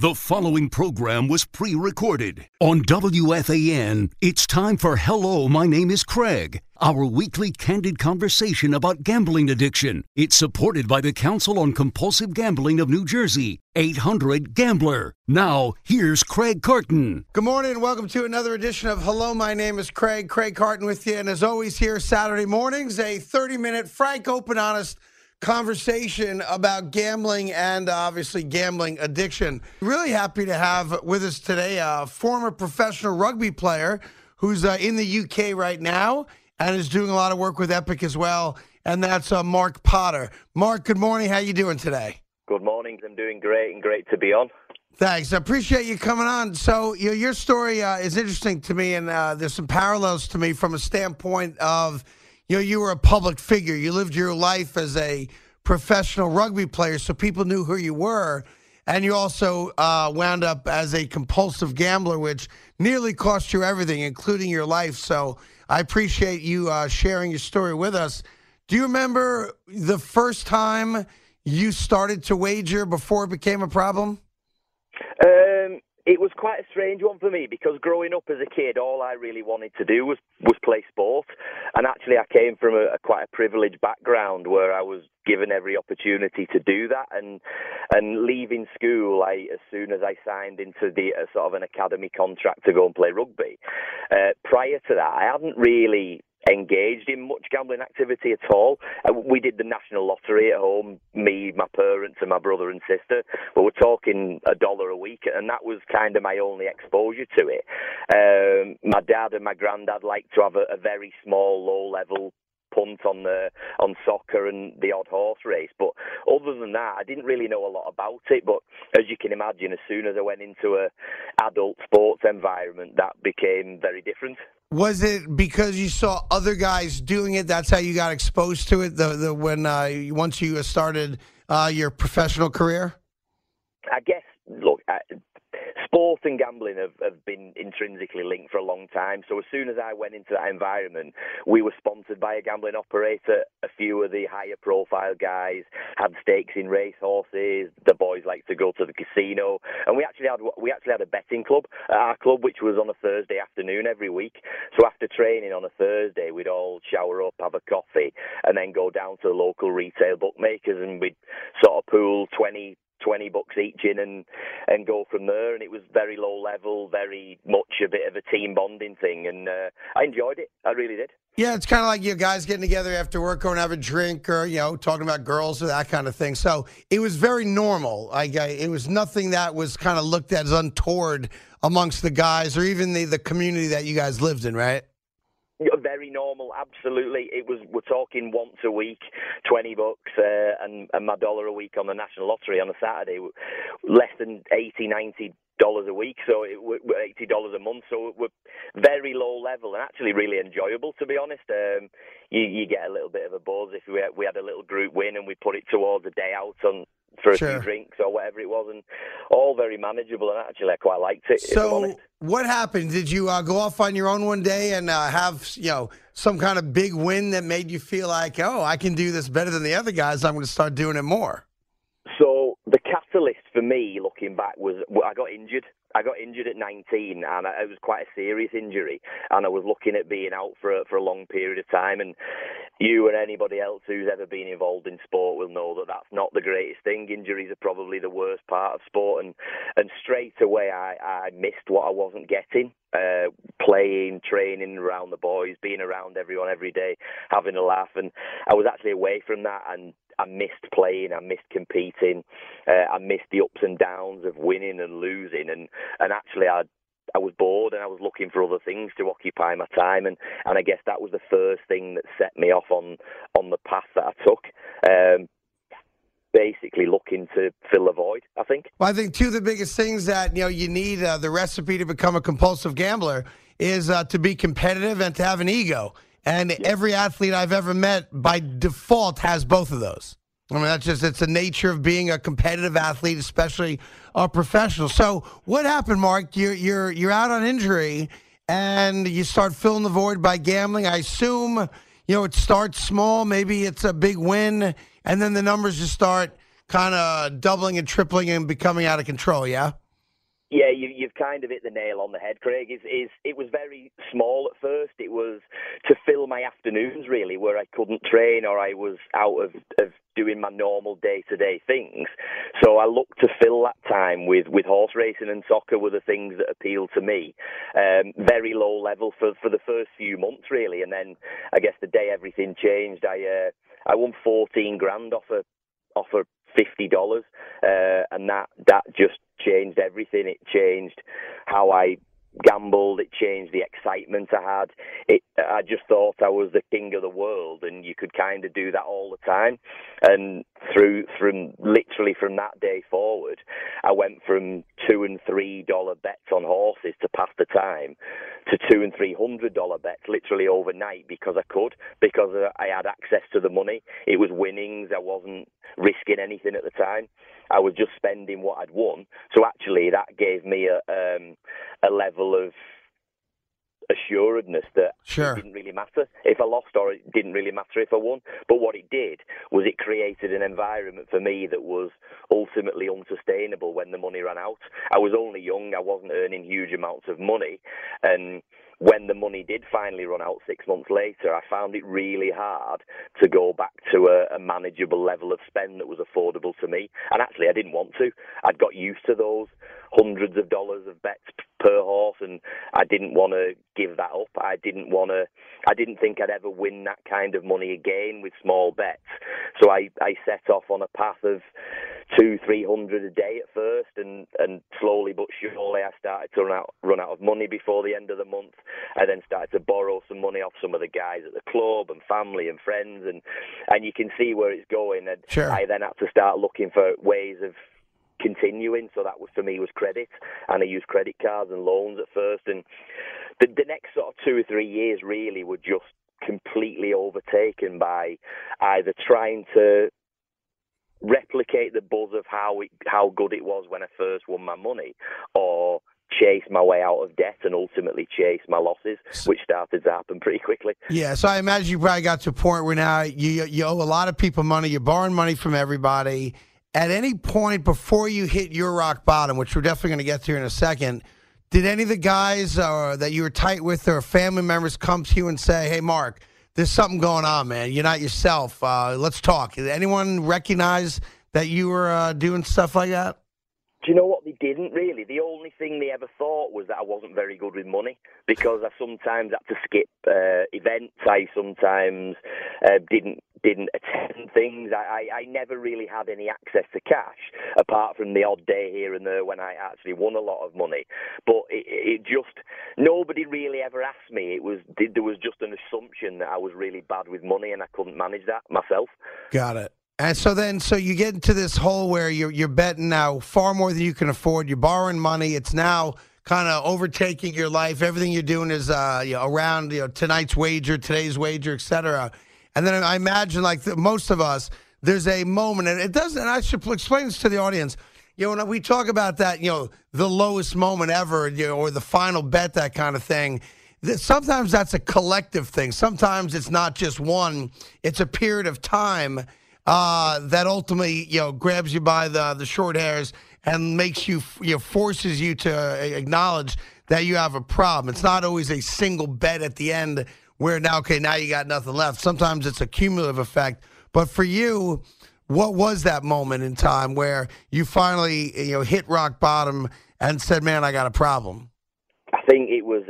The following program was pre recorded. On WFAN, it's time for Hello, My Name is Craig, our weekly candid conversation about gambling addiction. It's supported by the Council on Compulsive Gambling of New Jersey, 800 Gambler. Now, here's Craig Carton. Good morning and welcome to another edition of Hello, My Name is Craig. Craig Carton with you. And as always, here Saturday mornings, a 30 minute, frank, open, honest conversation about gambling and obviously gambling addiction. Really happy to have with us today a former professional rugby player who's uh, in the UK right now and is doing a lot of work with Epic as well. And that's uh, Mark Potter. Mark, good morning. How you doing today? Good morning. I'm doing great and great to be on. Thanks. I appreciate you coming on. So, you know, your story uh, is interesting to me, and uh, there's some parallels to me from a standpoint of you know, you were a public figure. You lived your life as a professional rugby player, so people knew who you were. And you also uh, wound up as a compulsive gambler, which nearly cost you everything, including your life. So I appreciate you uh, sharing your story with us. Do you remember the first time you started to wager before it became a problem? Um, it was quite a strange one for me because growing up as a kid, all I really wanted to do was was play sport, and actually I came from a, a quite a privileged background where I was given every opportunity to do that, and and leaving school, I as soon as I signed into the uh, sort of an academy contract to go and play rugby. Uh, prior to that, I hadn't really engaged in much gambling activity at all. Uh, we did the national lottery at home, me, my parents, and my brother and sister. But we're talking a dollar a week, and that was kind of my only exposure to it. Um, my dad and my granddad liked to have a, a very small, low-level punt on the on soccer and the odd horse race. But other than that, I didn't really know a lot about it. But as you can imagine, as soon as I went into a adult sports environment, that became very different. Was it because you saw other guys doing it? That's how you got exposed to it. The the when uh, once you started uh, your professional career. I guess. Look, I, sport and gambling have, have been intrinsically linked for a long time. So as soon as I went into that environment, we were sponsored by a gambling operator. A few of the higher profile guys had stakes in race horses. The boys liked to go to the casino, and we actually had we actually had a betting club at our club, which was on a Thursday afternoon every week. So after training on a Thursday, we'd all shower up, have a coffee, and then go down to the local retail bookmakers, and we'd sort of pool 20, 20 bucks each in and and go from there. And it was very low level very much a bit of a team bonding thing. And uh, I enjoyed it. I really did. Yeah it's kind of like you guys getting together after work going to have a drink or you know talking about girls or that kind of thing. So it was very normal. Like it was nothing that was kind of looked at as untoward amongst the guys or even the the community that you guys lived in right very normal, absolutely. It was we're talking once a week, twenty bucks, uh, and, and my dollar a week on the national lottery on a Saturday, less than eighty, ninety dollars a week, so it, eighty dollars a month. So we're very low level and actually really enjoyable, to be honest. Um, you, you get a little bit of a buzz if we had, we had a little group win and we put it towards a day out on for a sure. few drinks or whatever it was, and all very manageable. And actually, I quite liked it. So, what happened? Did you uh, go off on your own one day and uh, have you know some kind of big win that made you feel like, oh, I can do this better than the other guys? I'm going to start doing it more. For me, looking back, was I got injured. I got injured at 19, and it was quite a serious injury, and I was looking at being out for a, for a long period of time. And you and anybody else who's ever been involved in sport will know that that's not the greatest thing. Injuries are probably the worst part of sport, and and straight away I, I missed what I wasn't getting. Uh, playing, training around the boys, being around everyone every day, having a laugh, and I was actually away from that, and I missed playing, I missed competing, uh, I missed the ups and downs of winning and losing, and and actually I I was bored and I was looking for other things to occupy my time, and and I guess that was the first thing that set me off on on the path that I took. Um, basically looking to fill a void. I think. Well, I think two of the biggest things that you know you need uh, the recipe to become a compulsive gambler is uh, to be competitive and to have an ego. And every athlete I've ever met by default has both of those. I mean, that's just, it's the nature of being a competitive athlete, especially a professional. So what happened, Mark? You're, you're, you're out on injury and you start filling the void by gambling. I assume, you know, it starts small. Maybe it's a big win and then the numbers just start kind of doubling and tripling and becoming out of control. Yeah. Kind of hit the nail on the head, Craig. Is is it was very small at first. It was to fill my afternoons really, where I couldn't train or I was out of, of doing my normal day to day things. So I looked to fill that time with, with horse racing and soccer were the things that appealed to me. Um, very low level for, for the first few months really, and then I guess the day everything changed, I uh, I won fourteen grand off a off a fifty dollars, uh, and that that just changed everything. It changed how I gambled. It changed the excitement I had. It, I just thought I was the king of the world, and you could kind of do that all the time. And through from literally from that day forward, I went from two and three dollar bets on horses to pass the time to two and three hundred dollar bets literally overnight because I could because I had access to the money. It was winnings. I wasn't risking anything at the time. I was just spending what I'd won. So actually, that gave me a um, a level of assuredness that sure. it didn't really matter if I lost or it didn't really matter if I won. But what it did was it created an environment for me that was ultimately unsustainable when the money ran out. I was only young, I wasn't earning huge amounts of money, and when the money did finally run out six months later, I found it really hard to go back to a, a, manageable level of spend that was affordable to me. And actually, I didn't want to. I'd got used to those hundreds of dollars of bets per horse, and I didn't want to give that up. I didn't want to. I didn't think I'd ever win that kind of money again with small bets. So I, I set off on a path of two, three hundred a day at first, and and slowly but surely I started to run out run out of money before the end of the month. I then started to borrow some money off some of the guys at the club and family and friends, and and you can see where it's going. And sure. I then had to start looking for ways of continuing. So that was for me was credit, and I used credit cards and loans at first. And the, the next sort of two or three years really were just completely overtaken by either trying to replicate the buzz of how it, how good it was when I first won my money, or chase my way out of debt and ultimately chase my losses, which started to happen pretty quickly. Yeah, so I imagine you probably got to a point where now you you owe a lot of people money, you're borrowing money from everybody. At any point before you hit your rock bottom, which we're definitely going to get to in a second, did any of the guys uh, that you were tight with or family members come to you and say, "Hey, Mark"? There's something going on, man. You're not yourself. Uh, let's talk. Did anyone recognize that you were uh, doing stuff like that? Do you know what? They didn't really. The only thing they ever thought was that I wasn't very good with money because I sometimes had to skip uh, events. I sometimes uh, didn't didn't attend things. I, I, I never really had any access to cash apart from the odd day here and there when I actually won a lot of money. But it, it just nobody really ever asked me. It was there was just an assumption that I was really bad with money and I couldn't manage that myself. Got it. And so then, so you get into this hole where you're you're betting now far more than you can afford. You're borrowing money. It's now kind of overtaking your life. Everything you're doing is uh, you know, around you know, tonight's wager, today's wager, etc. And then I imagine, like the, most of us, there's a moment, and it doesn't. And I should explain this to the audience. You know, when we talk about that, you know, the lowest moment ever, you know, or the final bet, that kind of thing. That Sometimes that's a collective thing. Sometimes it's not just one. It's a period of time uh, that ultimately you know grabs you by the the short hairs and makes you you know, forces you to acknowledge that you have a problem. It's not always a single bet at the end where now okay now you got nothing left. Sometimes it's a cumulative effect. But for you, what was that moment in time where you finally you know hit rock bottom and said, "Man, I got a problem"? I think it was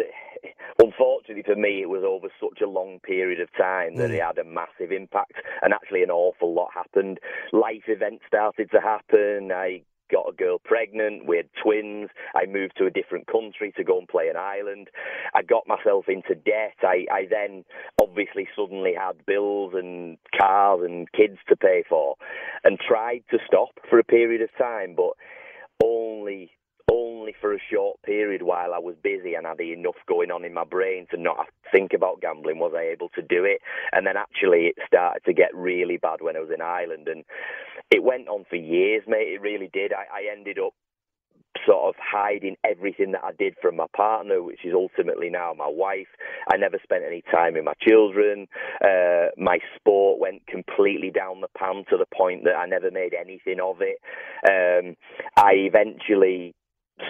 unfortunately for me, it was over such a long period of time that mm. it had a massive impact, and actually an awful lot happened. Life events started to happen. I got a girl pregnant. We had twins. I moved to a different country to go and play in Ireland. I got myself into debt. I, I then obviously suddenly had bills and cars and kids to pay for and tried to stop for a period of time, but only only for a short period while I was busy and had enough going on in my brain to not think about gambling was I able to do it. And then actually it started to get really bad when I was in Ireland and it went on for years, mate. It really did. I, I ended up sort of hiding everything that I did from my partner, which is ultimately now my wife. I never spent any time with my children. Uh, my sport went completely down the pan to the point that I never made anything of it. Um, I eventually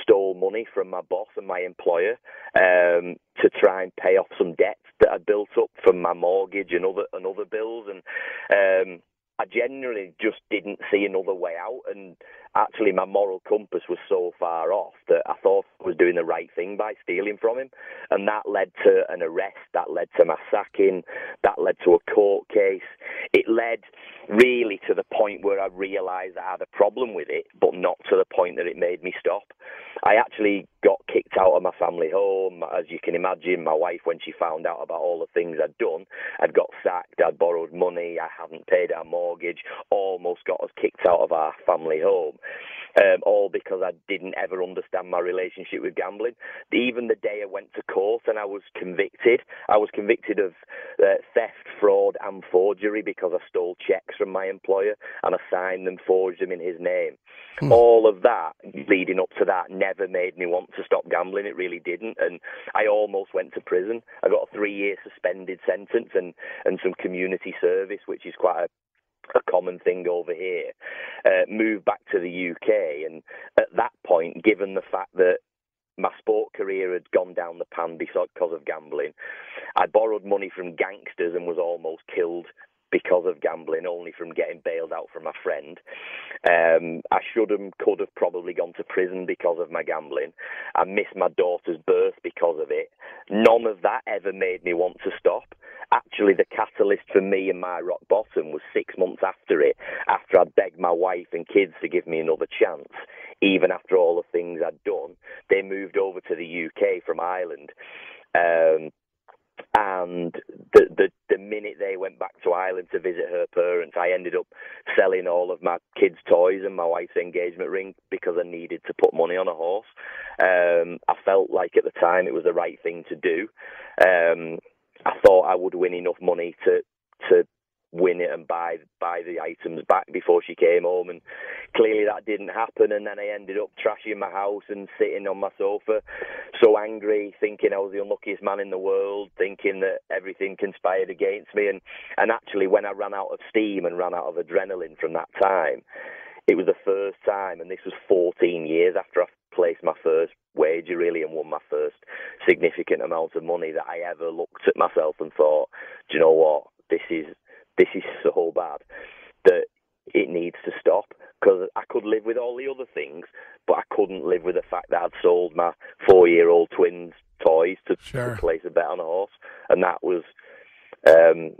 stole money from my boss and my employer um, to try and pay off some debts that I built up from my mortgage and other and other bills. And um, I generally just didn't see another way out, and actually my moral compass was so far off that I thought I was doing the right thing by stealing from him, and that led to an arrest, that led to my sacking, that led to a court case. It led really to the point where I realised I had a problem with it, but not to the point that it made me stop. I actually got kicked out of my family home. As you can imagine, my wife, when she found out about all the things I'd done, I'd got sacked, I'd borrowed money, I hadn't paid our mortgage, almost got us kicked out of our family home. Um, all because I didn't ever understand my relationship with gambling. Even the day I went to court and I was convicted, I was convicted of uh, theft, fraud, and forgery because I stole checks from my employer and I signed them, forged them in his name. Hmm. All of that leading up to that never made me want to stop gambling. It really didn't. And I almost went to prison. I got a three year suspended sentence and, and some community service, which is quite a a common thing over here, uh, moved back to the UK. And at that point, given the fact that my sport career had gone down the pan because of gambling, I borrowed money from gangsters and was almost killed because of gambling, only from getting bailed out from my friend. Um, I should have, could have probably gone to prison because of my gambling. I missed my daughter's birth because of it. None of that ever made me want to stop. Actually, the catalyst for me and my rock bottom was six months after it, after I'd begged my wife and kids to give me another chance. Even after all the things I'd done, they moved over to the UK from Ireland. Um, and the, the the minute they went back to Ireland to visit her parents, I ended up selling all of my kids' toys and my wife's engagement ring because I needed to put money on a horse. Um, I felt like at the time it was the right thing to do. Um, I thought I would win enough money to to win it and buy buy the items back before she came home. And clearly that didn't happen. And then I ended up trashing my house and sitting on my sofa so angry thinking I was the unluckiest man in the world thinking that everything conspired against me. And and actually when I ran out of steam and ran out of adrenaline from that time it was the first time and this was 14 years after I placed my first wager really and won my first significant amount of money that I ever looked at myself and thought do you know what? This is this is so bad that it needs to stop because I could live with all the other things, but I couldn't live with the fact that I'd sold my four-year-old twins toys to, sure. to place a bet on a horse, and that was um,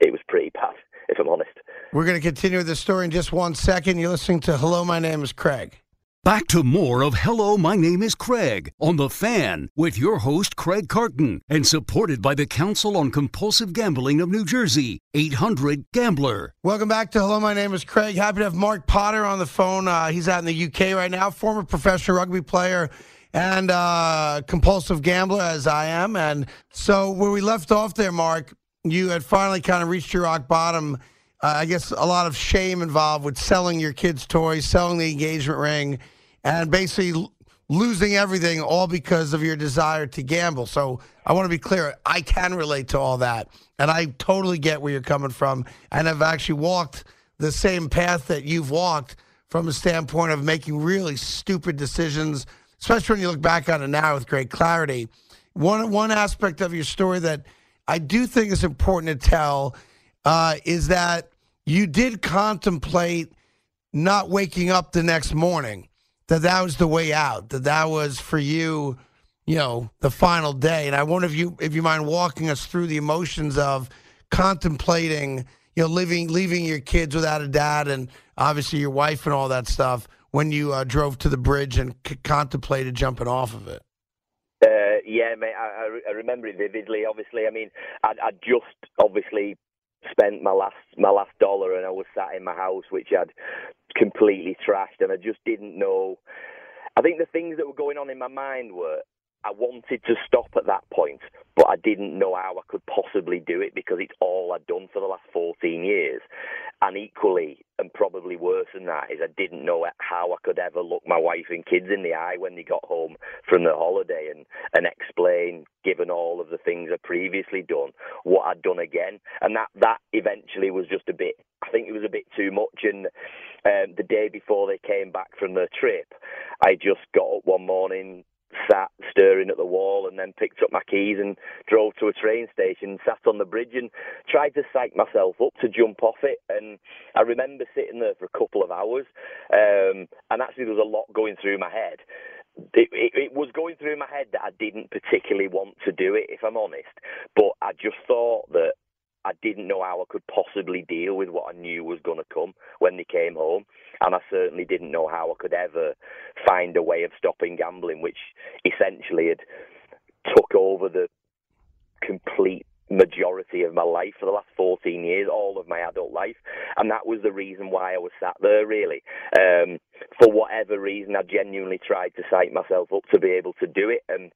it was pretty bad, if I'm honest. We're going to continue the story in just one second. You're listening to Hello, my name is Craig. Back to more of Hello, my name is Craig on The Fan with your host, Craig Carton, and supported by the Council on Compulsive Gambling of New Jersey, 800 Gambler. Welcome back to Hello, my name is Craig. Happy to have Mark Potter on the phone. Uh, he's out in the UK right now, former professional rugby player and uh, compulsive gambler, as I am. And so, where we left off there, Mark, you had finally kind of reached your rock bottom. Uh, I guess a lot of shame involved with selling your kids' toys, selling the engagement ring and basically losing everything all because of your desire to gamble. So I want to be clear, I can relate to all that. And I totally get where you're coming from. And I've actually walked the same path that you've walked from a standpoint of making really stupid decisions, especially when you look back on it now with great clarity. One, one aspect of your story that I do think is important to tell uh, is that you did contemplate not waking up the next morning that that was the way out, that that was for you, you know, the final day. And I wonder if you if you mind walking us through the emotions of contemplating, you know, living leaving your kids without a dad and obviously your wife and all that stuff when you uh, drove to the bridge and c- contemplated jumping off of it. Uh, yeah, mate, I, I, remember it vividly. Obviously, I mean, I, I just obviously spent my last my last dollar and I was sat in my house which I'd completely trashed and I just didn't know. I think the things that were going on in my mind were I wanted to stop at that point, but I didn't know how I could possibly do it because it's all I'd done for the last 14 years. And equally, and probably worse than that, is I didn't know how I could ever look my wife and kids in the eye when they got home from the holiday and, and explain, given all of the things I'd previously done, what I'd done again. And that, that eventually was just a bit, I think it was a bit too much. And um, the day before they came back from their trip, I just got up one morning picked up my keys and drove to a train station, sat on the bridge and tried to psych myself up to jump off it. And I remember sitting there for a couple of hours, um, and actually there was a lot going through my head. It, it, it, was going through my head that I didn't particularly want to do it, if I'm honest. But I just thought that I didn't know how I could possibly deal with what I knew was going to come when they came home. And I certainly didn't know how I could ever find a way of stopping gambling, which essentially had took over the complete majority of my life for the last 14 years, all of my adult life. And that was the reason why I was sat there, really. Um, for whatever reason, I genuinely tried to psych myself up to be able to do it. And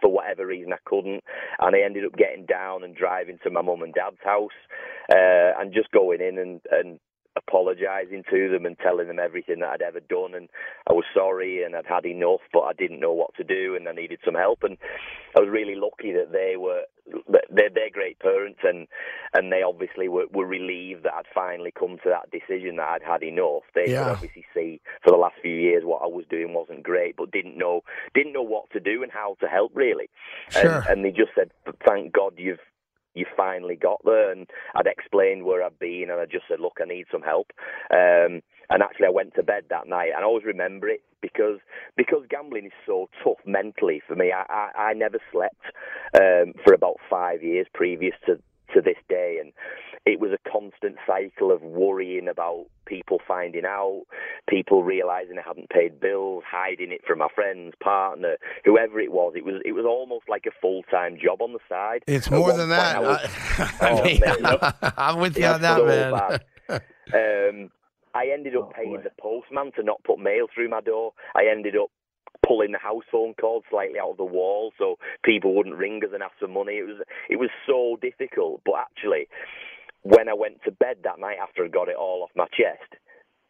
for whatever reason I couldn't, and I ended up getting down and driving to my mum and dad's house, uh, and just going in and and apologising to them and telling them everything that I'd ever done and I was sorry and I'd had enough but I didn't know what to do and I needed some help and I was really lucky that they were they're, they're great parents and and they obviously were, were relieved that I'd finally come to that decision that I'd had enough they yeah. could obviously see for the last few years what I was doing wasn't great but didn't know didn't know what to do and how to help really sure. and, and they just said thank God you've you finally got there. And I'd explained where I'd been, and I just said, look, I need some help. Um, and actually, I went to bed that night, and I always remember it because because gambling is so tough mentally for me. I I, I never slept um, for about five years previous to to this day, and it was a constant cycle of worrying about people finding out, people realizing I hadn't paid bills, hiding it from my friends, partner, whoever it was. It was it was almost like a full time job on the side. It's At more than that. I was, I, oh, mean, man, I'm with you on that, so man. um, I ended up paying the postman to not put mail through my door. I ended up pulling the house phone cord slightly out of the wall so people wouldn't ring us and ask for money. It was it was so difficult. But actually, when I went to bed that night after I got it all off my chest,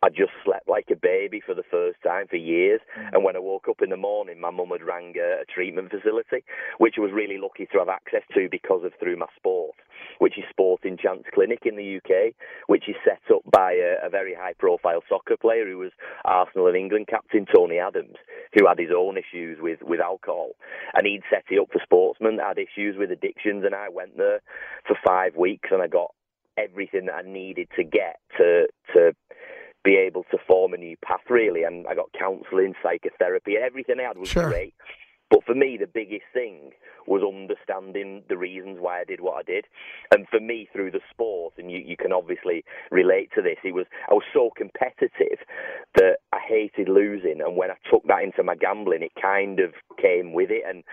I just slept like a baby for the first time for years. Mm. And when I woke up in the morning, my mum had rang a, a treatment facility, which I was really lucky to have access to because of through my sport, which is Sporting Chance Clinic in the UK, which is set up by a, a very high-profile soccer player who was Arsenal and England captain Tony Adams, who had his own issues with with alcohol, and he'd set it up for sportsmen that had issues with addictions. And I went there for five weeks, and I got everything that I needed to get to to be able to form a new path really and I got counselling, psychotherapy, everything I had was sure. great. But for me, the biggest thing was understanding the reasons why I did what I did. And for me, through the sport, and you, you can obviously relate to this, it was I was so competitive that I hated losing. And when I took that into my gambling, it kind of came with it. And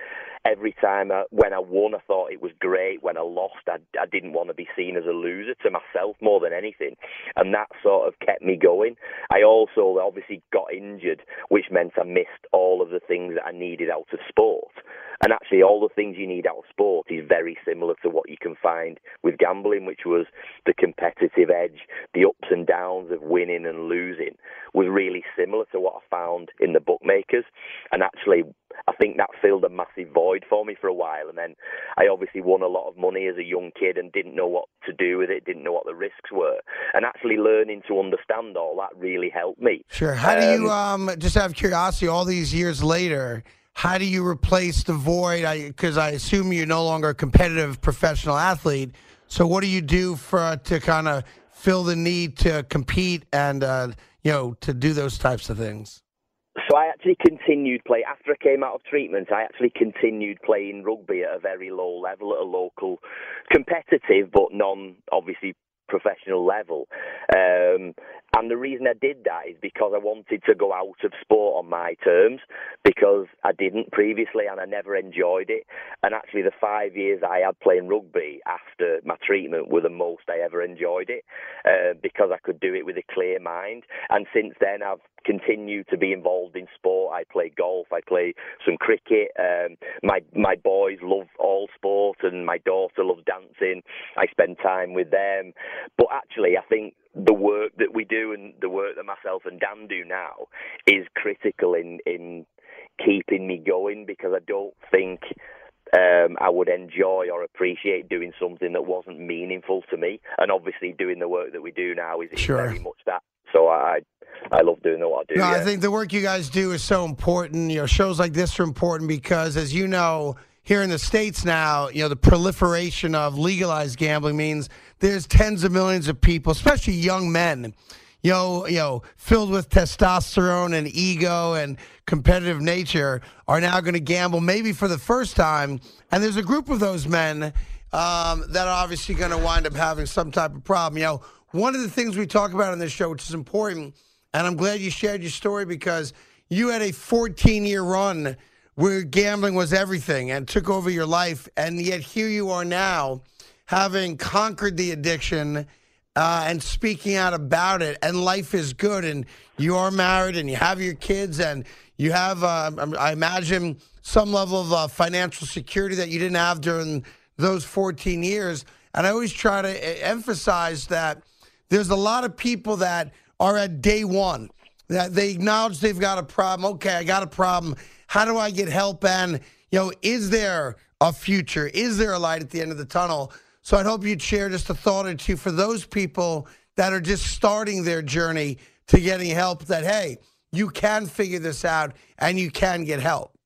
every time I, when I won, I thought it was great. When I lost, I, I didn't want to be seen as a loser to myself more than anything. And that sort of kept me going. I also obviously got injured, which meant I missed all of the things that I needed out of sport. And actually, all the things you need out of sport is very similar to what you can find with gambling, which was the competitive edge, the ups and downs of winning and losing, was really similar to what I found in the bookmakers. And actually, I think that filled a massive void for me for a while. And then I obviously won a lot of money as a young kid and didn't know what to do with it, didn't know what the risks were. And actually learning to understand all that really helped me. Sure. How um, do you, um, um, just out of curiosity, all these years later, how do you replace the void? Because I, I, assume you're no longer a competitive professional athlete. So what do you do for to kind of fill the need to compete and uh, you know to do those types of things? So I actually continued play after I came out of treatment. I actually continued playing rugby at a very low level, at a local, competitive but non obviously professional level. Um, and the reason I did that is because I wanted to go out of sport on my terms because I didn't previously and I never enjoyed it. And actually, the five years I had playing rugby after my treatment were the most I ever enjoyed it uh, because I could do it with a clear mind. And since then, I've continued to be involved in sport. I play golf, I play some cricket. Um, my my boys love all sport, and my daughter loves dancing. I spend time with them. But actually, I think the work that we do and the work that myself and Dan do now is critical in in keeping me going because I don't think um, I would enjoy or appreciate doing something that wasn't meaningful to me. And obviously, doing the work that we do now is, sure. very much that. So I I love doing what I do. No, yeah. I think the work you guys do is so important. You know, shows like this are important because, as you know, here in the states now, you know, the proliferation of legalized gambling means there's tens of millions of people, especially young men, you know, you know, filled with testosterone and ego and competitive nature, are now going to gamble maybe for the first time. And there's a group of those men um, that are obviously going to wind up having some type of problem. You know, one of the things we talk about on this show, which is important, and I'm glad you shared your story because you had a 14 year run where gambling was everything and took over your life, and yet here you are now having conquered the addiction uh, and speaking out about it, and life is good, and you are married, and you have your kids, and you have, uh, I imagine, some level of uh, financial security that you didn't have during those 14 years. And I always try to emphasize that there's a lot of people that are at day one, that they acknowledge they've got a problem. Okay, I got a problem. How do I get help? And, you know, is there a future? Is there a light at the end of the tunnel? So I'd hope you'd share just a thought or two for those people that are just starting their journey to getting help that, hey, you can figure this out and you can get help.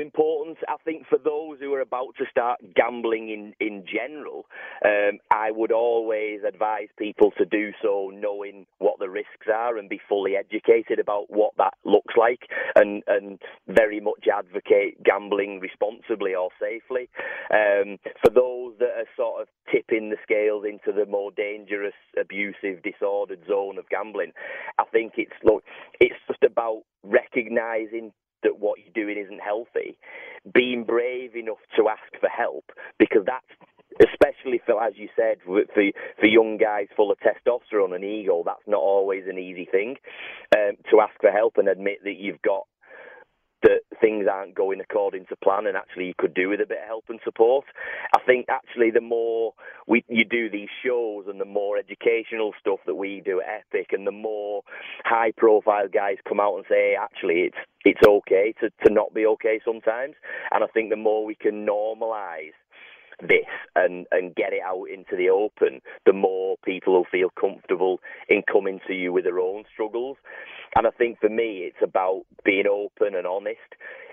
Yeah, I think important. I think for those who are about to start gambling in, in general, um, I would always advise people to do so knowing what the risks are and be fully educated about what that looks like and, and very much advocate gambling responsibly or safely. Um, for those that are sort of tipping the scales into the more dangerous, abusive, disordered zone of gambling, I think it's, look, it's just about recognizing that what you're doing isn't healthy, being brave enough to ask for help because that's especially for, as you said, for for young guys full of testosterone and ego, that's not always an easy thing um, to ask for help and admit that you've got that things aren't going according to plan and actually you could do with a bit of help and support. I think actually the more we you do these shows and the more educational stuff that we do at Epic and the more high profile guys come out and say actually it's it's okay to, to not be okay sometimes and I think the more we can normalize this and, and get it out into the open, the more people will feel comfortable in coming to you with their own struggles. And I think for me, it's about being open and honest.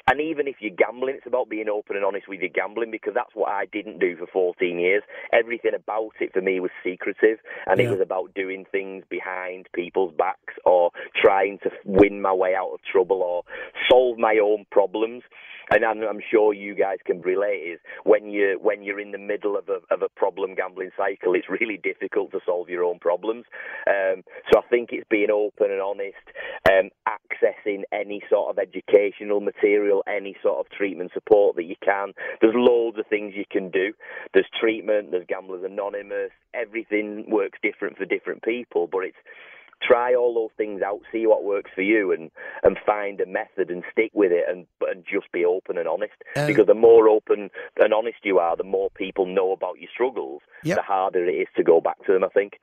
And even if you're gambling, it's about being open and honest with your gambling because that's what I didn't do for 14 years. Everything about it for me was secretive and yeah. it was about doing things behind people's backs or trying to win my way out of trouble or solve my own problems and I'm sure you guys can relate is when you when you're in the middle of a of a problem gambling cycle, it's really difficult to solve your own problems. Um, so I think it's being open and honest, um, accessing any sort of educational material, any sort of treatment support that you can. There's loads of things you can do. There's treatment. There's Gamblers Anonymous. Everything works different for different people, but it's try all those things out, see what works for you, and and find a method and stick with it, and and just be open and honest. Um, because the more open and honest you are, the more people know about your struggles, yep. the harder it is to go back to them. I think.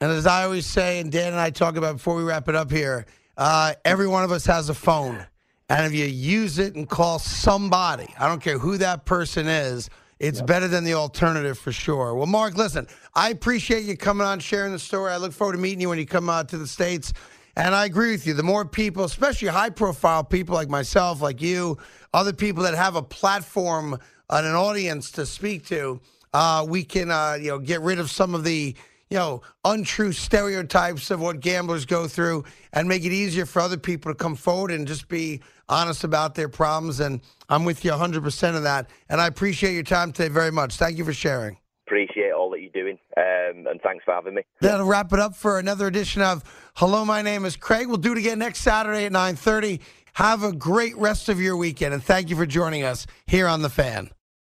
And as I always say, and Dan and I talk about before we wrap it up here, uh, every one of us has a phone. And if you use it and call somebody, I don't care who that person is, it's yep. better than the alternative for sure. Well, Mark, listen, I appreciate you coming on, sharing the story. I look forward to meeting you when you come out to the States. And I agree with you. The more people, especially high profile people like myself, like you, other people that have a platform and an audience to speak to, uh, we can uh, you know get rid of some of the you know untrue stereotypes of what gamblers go through and make it easier for other people to come forward and just be honest about their problems. And I'm with you 100% of that. And I appreciate your time today very much. Thank you for sharing. Appreciate all that you're doing. Um, and thanks for having me. That'll wrap it up for another edition of Hello, my name is Craig. We'll do it again next Saturday at 9:30. Have a great rest of your weekend, and thank you for joining us here on The Fan.